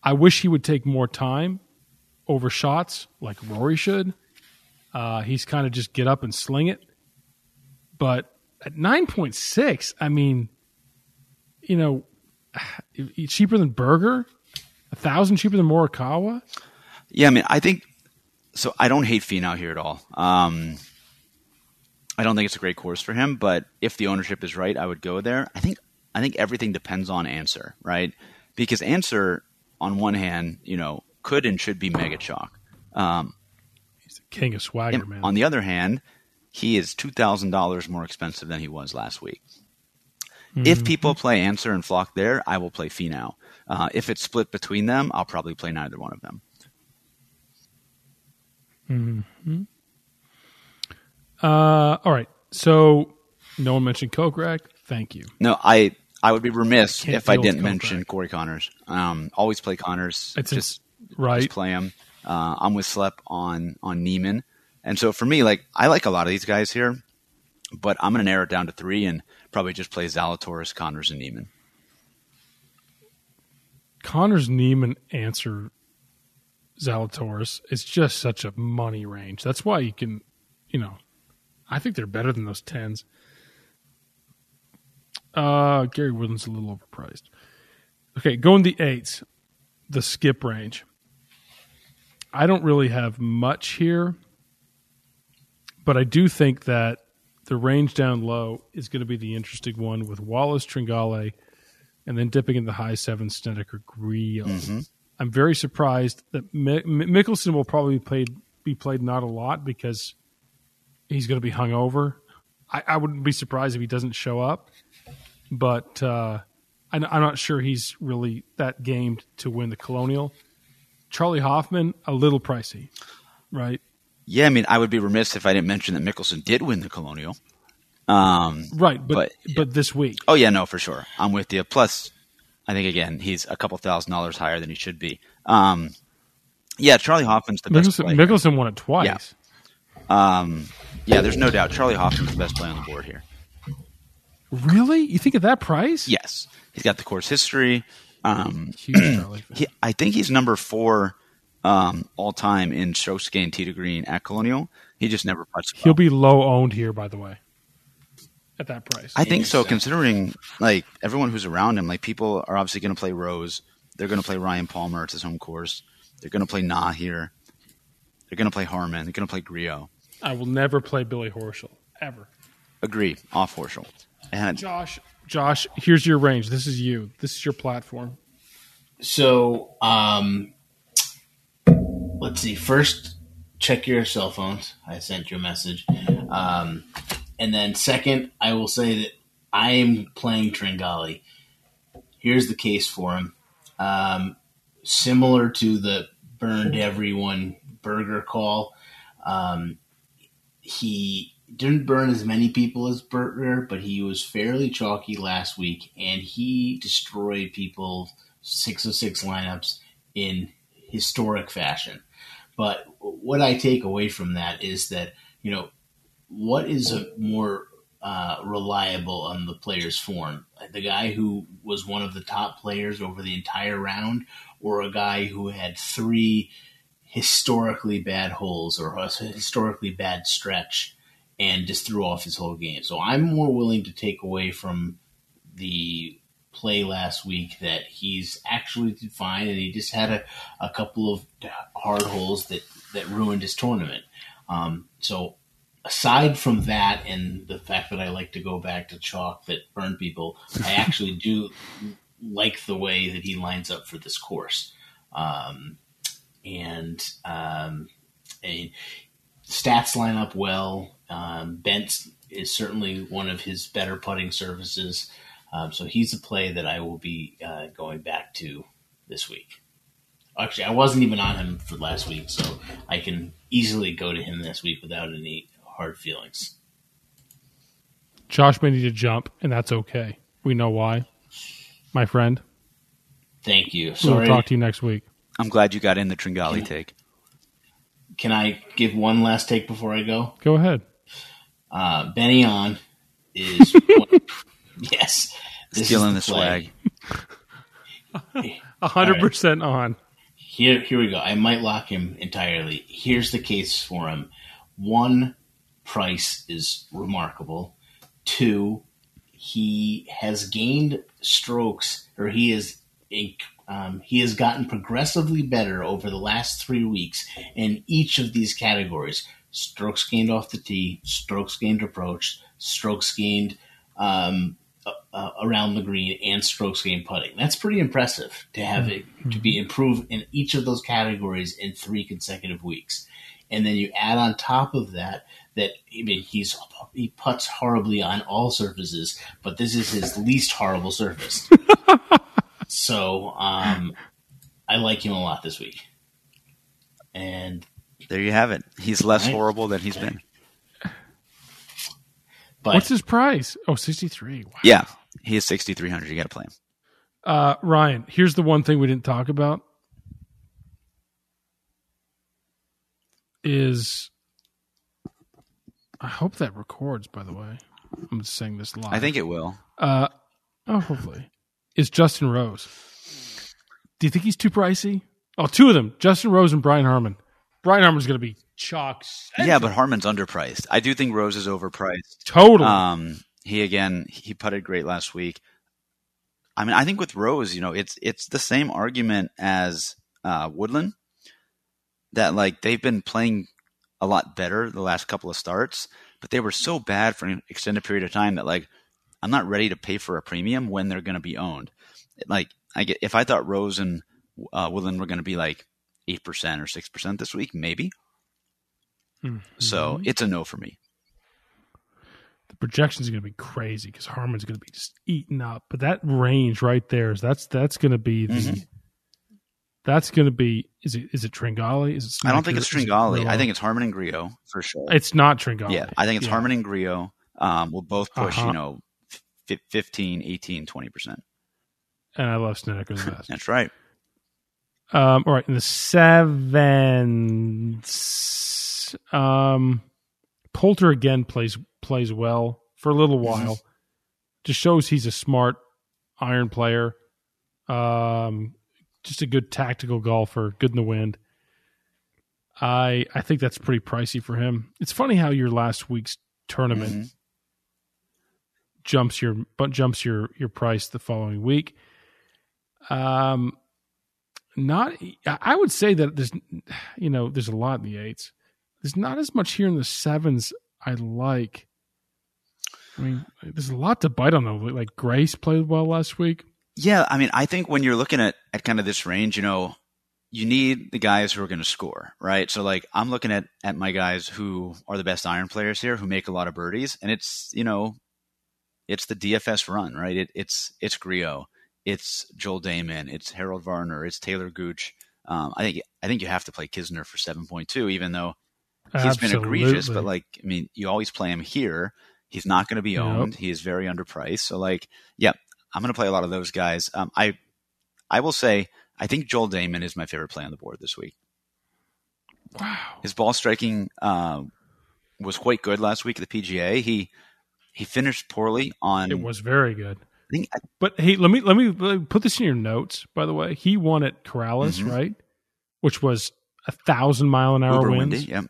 I wish he would take more time over shots like Rory should. Uh, he's kind of just get up and sling it. But at 9.6, I mean, you know, cheaper than Berger, a thousand cheaper than Morikawa. Yeah, I mean, I think so. I don't hate Finau here at all. Um, I don't think it's a great course for him, but if the ownership is right, I would go there. I think I think everything depends on Xander, right? Because Xander, on one hand, you know, could and should be mega chalk. Um, He's the king of swagger, man. on the other hand, he is two thousand dollars more expensive than he was last week. If people play Xander and Flock there, I will play Finau. Uh, if it's split between them, I'll probably play neither one of them. uh, all right. So no one mentioned Kokrak. Thank you. No, I I would be remiss if I didn't mention Corey Conners. Um, always play Conners. It's just right. just play him. Uh, I'm with Slep on on Niemann, and so for me, like I like a lot of these guys here, but I'm going to narrow it down to three and probably just play Zalatoris, Conners, and Niemann. Conners Niemann Xander Zalatoris is just such a money range. That's why you can, you know, I think they're better than those tens. Uh, Gary Woodland's a little overpriced. Okay, going the eights, the skip range. I don't really have much here, but I do think that the range down low is going to be the interesting one with Wallace Tringale and then dipping in the high seven Snedeker Grillo. I'm very surprised that Mi- Mickelson will probably be played, be played not a lot because he's going to be hungover. I, I wouldn't be surprised if he doesn't show up, but uh, I'm not sure he's really that gamed to win the Colonial. Charley Hoffman, a little pricey, right? Yeah, I mean, I would be remiss if I didn't mention that Mickelson did win the Colonial. Um, Right, but But- but, this week, oh yeah, no, for sure, I'm with you. Plus, I think again, he's a couple thousand dollars higher than he should be. Um, yeah, Charley Hoffman's the best Mickelson. Mickelson won it twice. Yeah. Um, yeah, there's no doubt Charley Hoffman's the best play on the board here. Really? You think at that price? Yes, he's got the course history. Um, Huge he, I think he's number four um, all time in strokes gained tee to green at Colonial. He just never putts. He'll be low owned here, by the way. At that price. I think so, considering like everyone who's around him. Like people are obviously going to play Rose. They're going to play Ryan Palmer. It's his home course. They're going to play Na here. They're going to play Harman. They're going to play Grillo. I will never play Billy Horschel ever. Agree. Off Horschel. And Josh, Josh, here's your range. This is you. This is your platform. So, um, let's see. First, check your cell phones. I sent you a message. Um, and then, second, I will say that I am playing Tringale. Here's the case for him. Um, similar to the burned everyone Berger call, um, he didn't burn as many people as Berger, but he was fairly chalky last week, and he destroyed people six of six lineups in historic fashion. But what I take away from that is that you know what is a more uh, reliable on the player's form, the guy who was one of the top players over the entire round, or a guy who had three historically bad holes or a historically bad stretch and just threw off his whole game. So I'm more willing to take away from the play last week that he's actually fine and he just had a, a couple of hard holes that, that ruined his tournament. Um, so aside from that and the fact that I like to go back to chalk that burn people, I actually do like the way that he lines up for this course. Um, and um, and stats line up well. Um, Bent is certainly one of his better putting services. Um, so he's a play that I will be uh, going back to this week. Actually, I wasn't even on him for last week, so I can easily go to him this week without any hard feelings. Josh may need to jump, and that's okay. We know why. My friend. Thank you. We'll talk to you next week. I'm glad you got in the Tringale take. Can I give one last take before I go? Go ahead. Uh, Benny on is yes, this is Stealing the play. swag. A hundred right. percent on. Here, here we go. I might lock him entirely. Here's the case for him: one, price is remarkable. Two, he has gained strokes, or he is a, um, he has gotten progressively better over the last three weeks in each of these categories: strokes gained off the tee, strokes gained approach, strokes gained um, uh, around the green, and strokes gained putting. That's pretty impressive to have it to be improved in each of those categories in three consecutive weeks. And then you add on top of that that I mean he's he puts horribly on all surfaces, but this is his least horrible surface. so um, I like him a lot this week. And There you have it. He's less Right. horrible than he's been. but What's his price? Oh, 63. Wow. Yeah, he is 6,300. You got to play him. Uh, Ryan, here's the one thing we didn't talk about is I hope that records, by the way. I'm just saying this live. I think it will. uh oh hopefully. Is Justin Rose. Do you think he's too pricey? Oh, two of them, Justin Rose and Brian Harman. Brian Harman's gonna be chalk. Yeah, but Harman's underpriced. I do think Rose is overpriced. totally. Um, he again, he putted great last week. I mean, I think with Rose, you know, it's it's the same argument as uh, Woodland that like they've been playing a lot better the last couple of starts, but they were so bad for an extended period of time that like I'm not ready to pay for a premium when they're going to be owned. Like I get if I thought Rose and uh, Woodland were going to be like eight percent or six percent this week, maybe. So it's a no for me. the projections are going to be crazy because Harman's going to be just eaten up. But that range right there is that's that's going to be the Mhm. that's going to be is it is it Tringale? Is it I don't think it's? Is it Tringale. I think it's Harman and Grillo for sure. it's not Tringale. yeah, I think it's Yeah. Harman and Grillo. Um, will both push, Uh-huh. you know, f- 15, 18, 20%. and I love Snedeker the best. That's right. Um, all right, in the sevens, um, Poulter again plays plays well for a little while. Just shows he's a smart iron player. Um, just a good tactical golfer, good in the wind. I I think that's pretty pricey for him. It's funny how your last week's tournament Mhm. jumps your but jumps your your price the following week. Um, not I would say that there's you know there's a lot in the eights. There's not as much here in the sevens I like. I mean, there's a lot to bite on though. Like Grace played well last week. Yeah, I mean, I think when you're looking at, at kind of this range, you know, you need the guys who are going to score, right? So, like, I'm looking at, at my guys who are the best iron players here, who make a lot of birdies, and it's, you know, it's the DFS run, right? It, it's it's Grillo, it's Joel Dahmen, it's Harold Varner, it's Taylor Gooch. Um, I think I think you have to play Kisner for 7.2, even though he's been egregious. But like, I mean, you always play him here. He's not going to be Yep. owned. He is very underpriced. So like, yeah, I'm going to play a lot of those guys. Um, I I will say I think Joel Dahmen is my favorite play on the board this week. wow, His ball striking uh, was quite good last week at the PGA. He he finished poorly on. it was very good. I But hey, let me let me, let me put this in your notes. By the way, he won at Corales, Mhm. right? Which was a thousand mile an hour uber winds, windy. Yeah.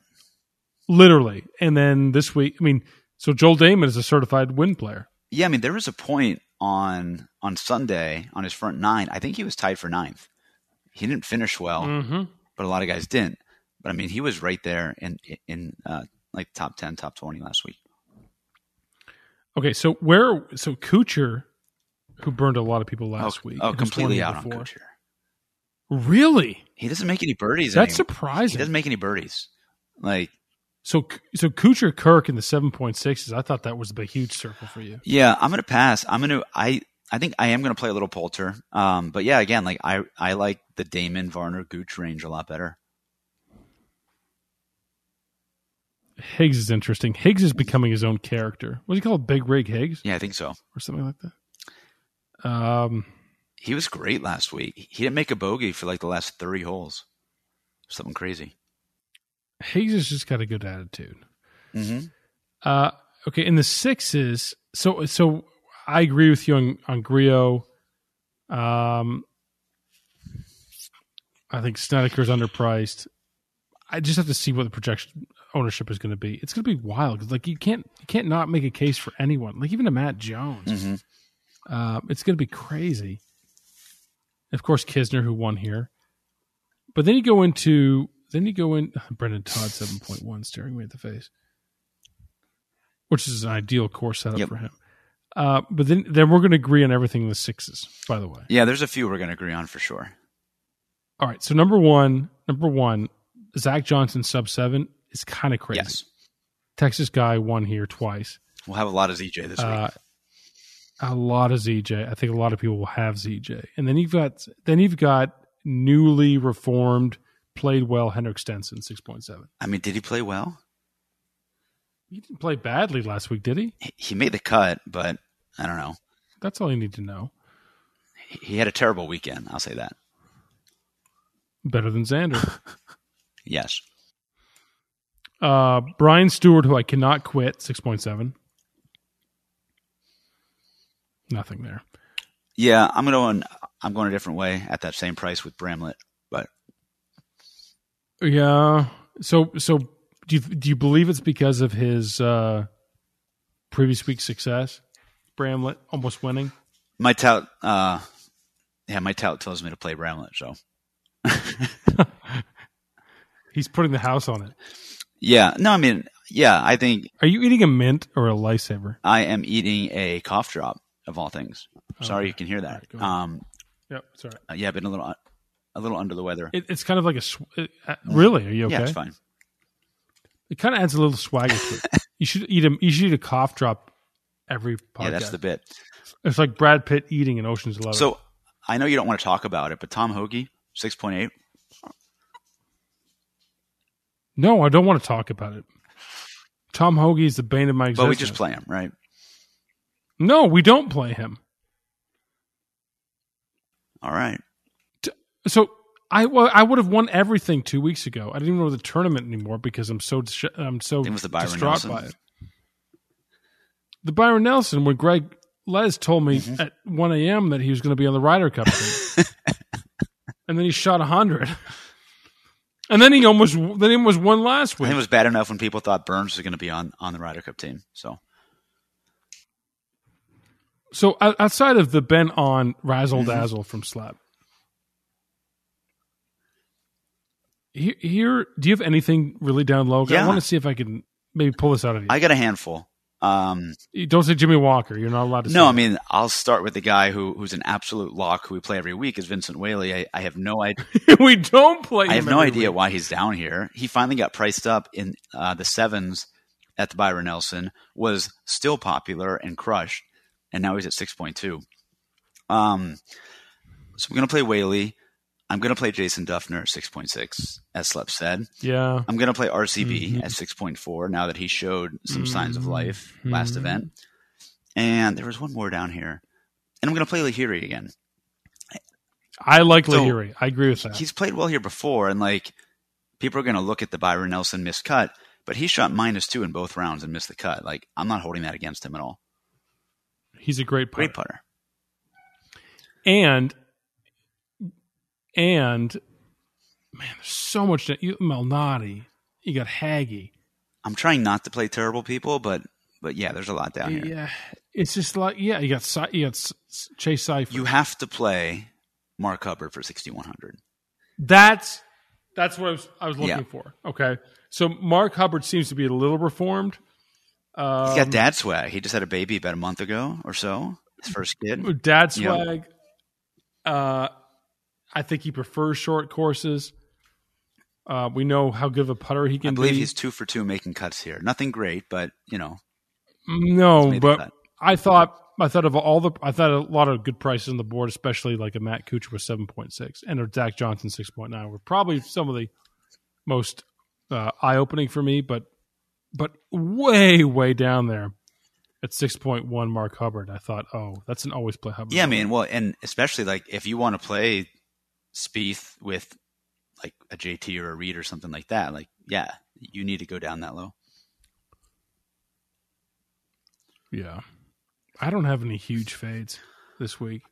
literally. And then this week, I mean, so Joel Dahmen is a certified win player. Yeah, I mean, there was a point on on Sunday on his front nine. I think he was tied for ninth. He didn't finish well, Mm-hmm. but a lot of guys didn't. But I mean, he was right there in in uh, like top ten, top twenty last week. Okay, so where so Kuchar, who burned a lot of people last oh, week, oh completely out on before. Kuchar. Really? He doesn't make any birdies. That's anymore. He doesn't make any birdies. Like, So so Kuchar Kirk in the seven point sixes. I thought that was a huge circle for you. yeah, I'm gonna pass. I'm gonna. I I think I am gonna play a little Poulter. Um, but yeah, again, like I I like the Dahmen Varner Gooch range a lot better. Higgs is interesting. Higgs is becoming his own character. What do you call it? Big Rig Higgs Yeah, I think so. or something like that. Um, He was great last week. He didn't make a bogey for like the last 30 holes. Something crazy. Higgs has just got a good attitude. Mm-hmm. Uh, okay, in the sixes, so so I agree with you on on Grillo. Um, I think Snedeker's underpriced. I just have to see what the projection ownership is going to be. It's going to be wild because like you can't you can't not make a case for anyone, like even a Matt Jones. Mm-hmm. Uh, it's going to be crazy. Of course, Kisner who won here, but then you go into then you go in Brendon Todd seven point one staring me at the face, which is an ideal course setup Yep. for him. Uh, but then then we're going to agree on everything in the sixes. By the way, Yeah, there's a few we're going to agree on for sure. all right. So number one, number one, Zach Johnson sub seven is kind of crazy. Yes. Texas guy won here twice. We'll have a lot of ZJ this Uh, week. A lot of ZJ. I think a lot of people will have ZJ, and then you've got then you've got newly reformed, played well Henrik Stenson six point seven. I mean, did he play well? He didn't play badly last week, did he? He- made the cut, but I don't know. That's all you need to know. He- He had a terrible weekend. I'll say that. Better than Xander. Yes. uh, Brian Stuard, who I cannot quit, six point seven. Nothing there. Yeah, I'm going. I'm going a different way at that same price with Bramlett, but Yeah. So so do you do you believe it's because of his uh, previous week's success? Bramlett almost winning. my tout. Uh, yeah, my tout tells me to play Bramlett. So He's putting the house on it. yeah, no, I mean, yeah, I think Are you eating a mint or a lifesaver? I am eating a cough drop of all things. Sorry, Okay. you can hear that. Right, um, Yep, sorry. uh, yeah, been a little a little under the weather. It, it's kind of like a. Sw- it, uh, really? Are you okay? Yeah, it's fine. It kind of adds a little swagger to it. you should eat a. You should eat a cough drop every podcast. Yeah, that's the bit. It's like Brad Pitt eating in Ocean's Eleven. So I know you don't want to talk about it, but Tom Hoge, six point eight. no, I don't want to talk about it. Tom Hoge is the bane of my existence. But we just play him, right? No, we don't play him. All right. So I well, I would have won everything two weeks ago. I didn't even know the tournament anymore because I'm so I'm so was distraught Nelson. by it. The Byron Nelson, when Greg Les told me Mm-hmm. at 1 a.m. that he was going to be on the Ryder Cup team, and then he shot 100, and then he almost then he almost won last week. it was bad enough when people thought Burns was going to be on on the Ryder Cup team. So So outside of the bent on razzle dazzle from Slep, here, here, do you have anything really down low? Yeah. I want to see if I can maybe pull this out of you. I got a handful. Um, Don't say Jimmy Walker. You're not allowed to. no, I mean I'll start with the guy who who's an absolute lock who we play every week is Vincent Whaley. I, I have no idea. we don't play. I have no idea week. why he's down here. He finally got priced up in uh, the sevens at the Byron Nelson. Was still popular and crushed, and now he's at six point two. Um, so I'm gonna play Whaley. I'm gonna play Jason Dufner at six point six, as Slep said. Yeah, I'm gonna play RCB Mhm. at six point four now that he showed some signs of life Mhm. last event. And there was one more down here, and I'm gonna play Lahiri again. I like So- Lahiri. I agree with that. He's played well here before, and like people are going to look at the Byron Nelson missed cut, but he shot minus two in both rounds and missed the cut. Like I'm not holding that against him at all. He's a great putter. Great putter. and and man, there's so much. You Malnati, you got Haggy. I'm trying not to play terrible people, but but yeah, there's a lot down here. Yeah, it's just like yeah, you got you got Chase Seiffert. You have to play Mark Hubbard for 6100. That's that's what I was, I was looking Yeah. for. Okay, so Mark Hubbard seems to be a little reformed. Um, He's got dad swag. He just had a baby about a month ago or so. His first kid. dad swag. Uh, I think he prefers short courses. Uh, we know how good of a putter he I can believe be. he's two for two making cuts here. Nothing great, but you know, No, but. I thought I thought of all the I thought a lot of good prices on the board, especially like a Matt Kuchar was seven point six and a Zach Johnson six point nine were probably some of the most uh, eye opening for me, but but way way down there at six point one Mark Hubbard. I thought, oh, that's an always play Hubbard. Yeah, I mean, well, and especially like if you want to play Spieth with like a JT or a Reed or something like that, like yeah, you need to go down that low. yeah. I don't have any huge fades this week.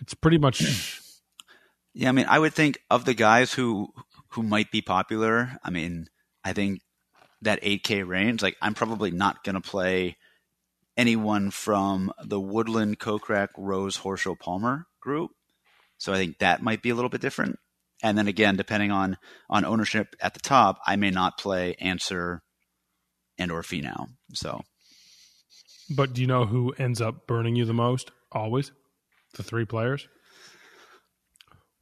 It's pretty much Yeah, I mean, I would think of the guys who who might be popular. I mean, I think that 8K range. Like, I'm probably not going to play anyone from the Woodland, Kokrak, Rose, Horschel, Palmer group. So I think that might be a little bit different. And then again, depending on on ownership at the top, I may not play Xander and or Finau. So But do you know who ends up burning you the most? Always, the three players: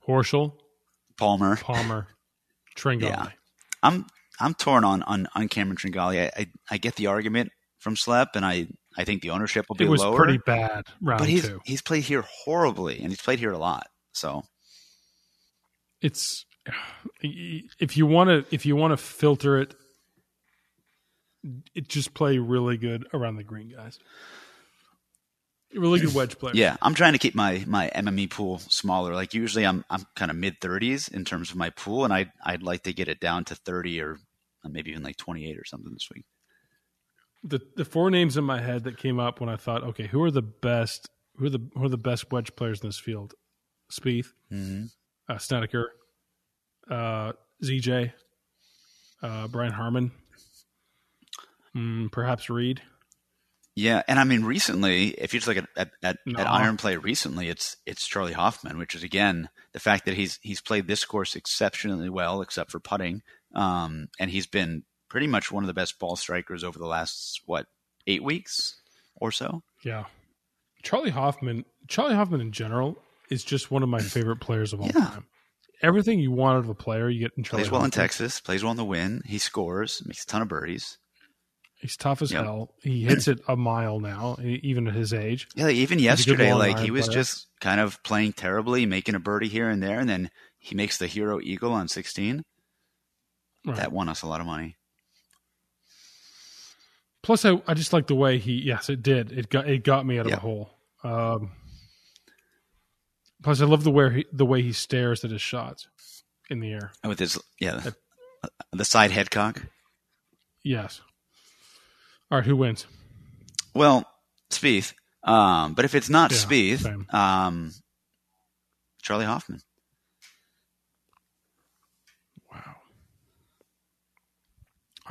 Horschel, Palmer, Palmer, Tringale. Yeah. I'm I'm torn on on, on Cameron Tringale. I, I I get the argument from Slep, and I I think the ownership will be It was lower. pretty bad round but he's two. he's played here horribly, and he's played here a lot. So It's if you want to if you want to filter it, it just play really good around the green guys. Really good wedge players. yeah, I'm trying to keep my my MME pool smaller. Like usually, I'm I'm kind of mid 30s in terms of my pool, and I I'd, I'd like to get it down to 30 or maybe even like 28 or something this week. the the four names in my head that came up when I thought, okay, who are the best? Who are the who are the best wedge players in this field? Spieth, Mm-hmm. uh, Snedeker, uh, ZJ, uh, Brian Harman, mm, perhaps Reed. Yeah, and I mean recently, if you just look at at, at, No. at iron play recently, it's it's Charley Hoffman, which is again the fact that he's he's played this course exceptionally well, except for putting, um, and he's been pretty much one of the best ball strikers over the last, what, eight weeks or so? Yeah. Charley Hoffman, Charley Hoffman in general is just one of my favorite players of all yeah. time. Everything you want of a player, you get in Charley. Plays Hoffman. well in Texas, plays well in the win. He scores, makes a ton of birdies. He's tough as yep. hell. He hits it a mile now, even at his age. Yeah, like even yesterday, like he was player. just kind of playing terribly, making a birdie here and there, and then he makes the hero eagle on 16 right. that won us a lot of money. Plus, I, I just like the way he. Yes, it did. It got it got me out of yep. a hole. Um, plus, I love the way he, the way he stares at his shots in the air oh, with his yeah the, the side head cock. Yes. All right, who wins? Well, Spieth. Um, but if it's not yeah, Spieth, um, Charley Hoffman.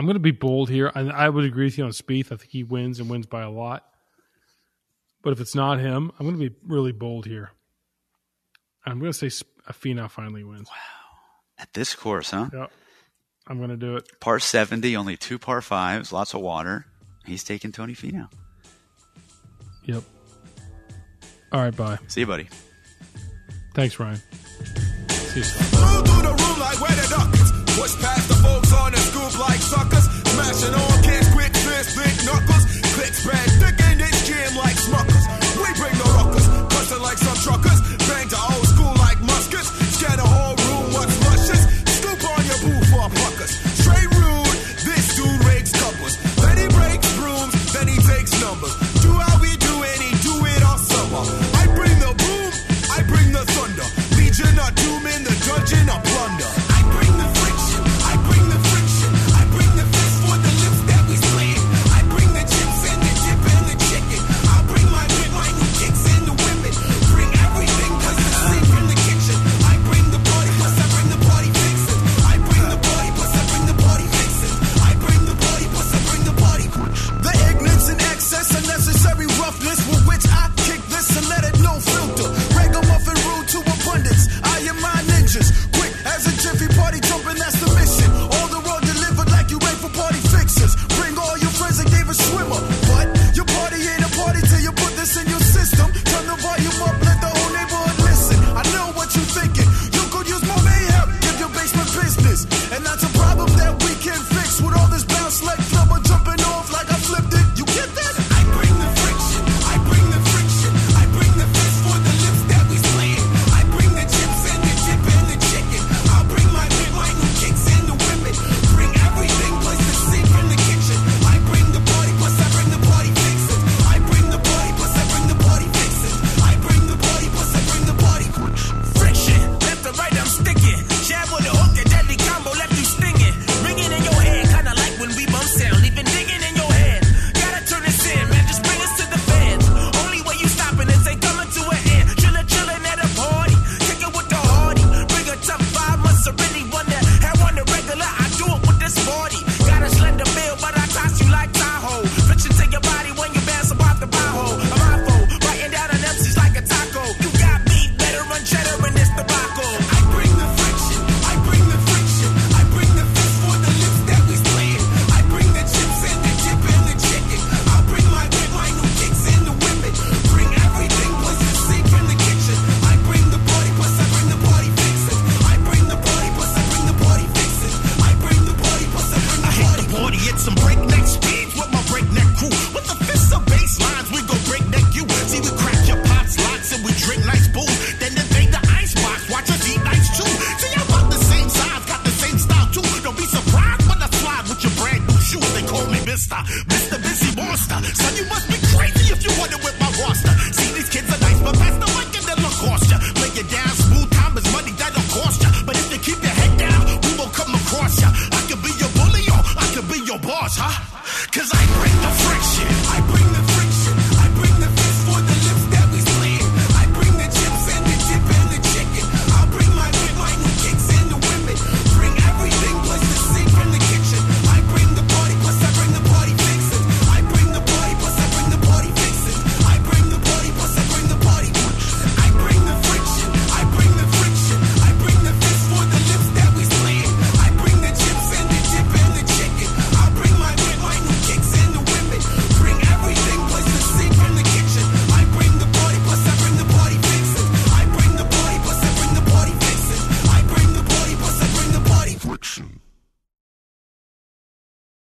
I'm going to be bold here. I, I would agree with you on Spieth. I think he wins and wins by a lot. But if it's not him, I'm going to be really bold here. I'm going to say Afina finally wins. Wow. At this course, huh? Yep. I'm going to do it. Par 70, only two par fives, lots of water. He's taking Tony Finau. Yep. All right, bye. See you, buddy. Thanks, Ryan. See you soon suckers. Smashing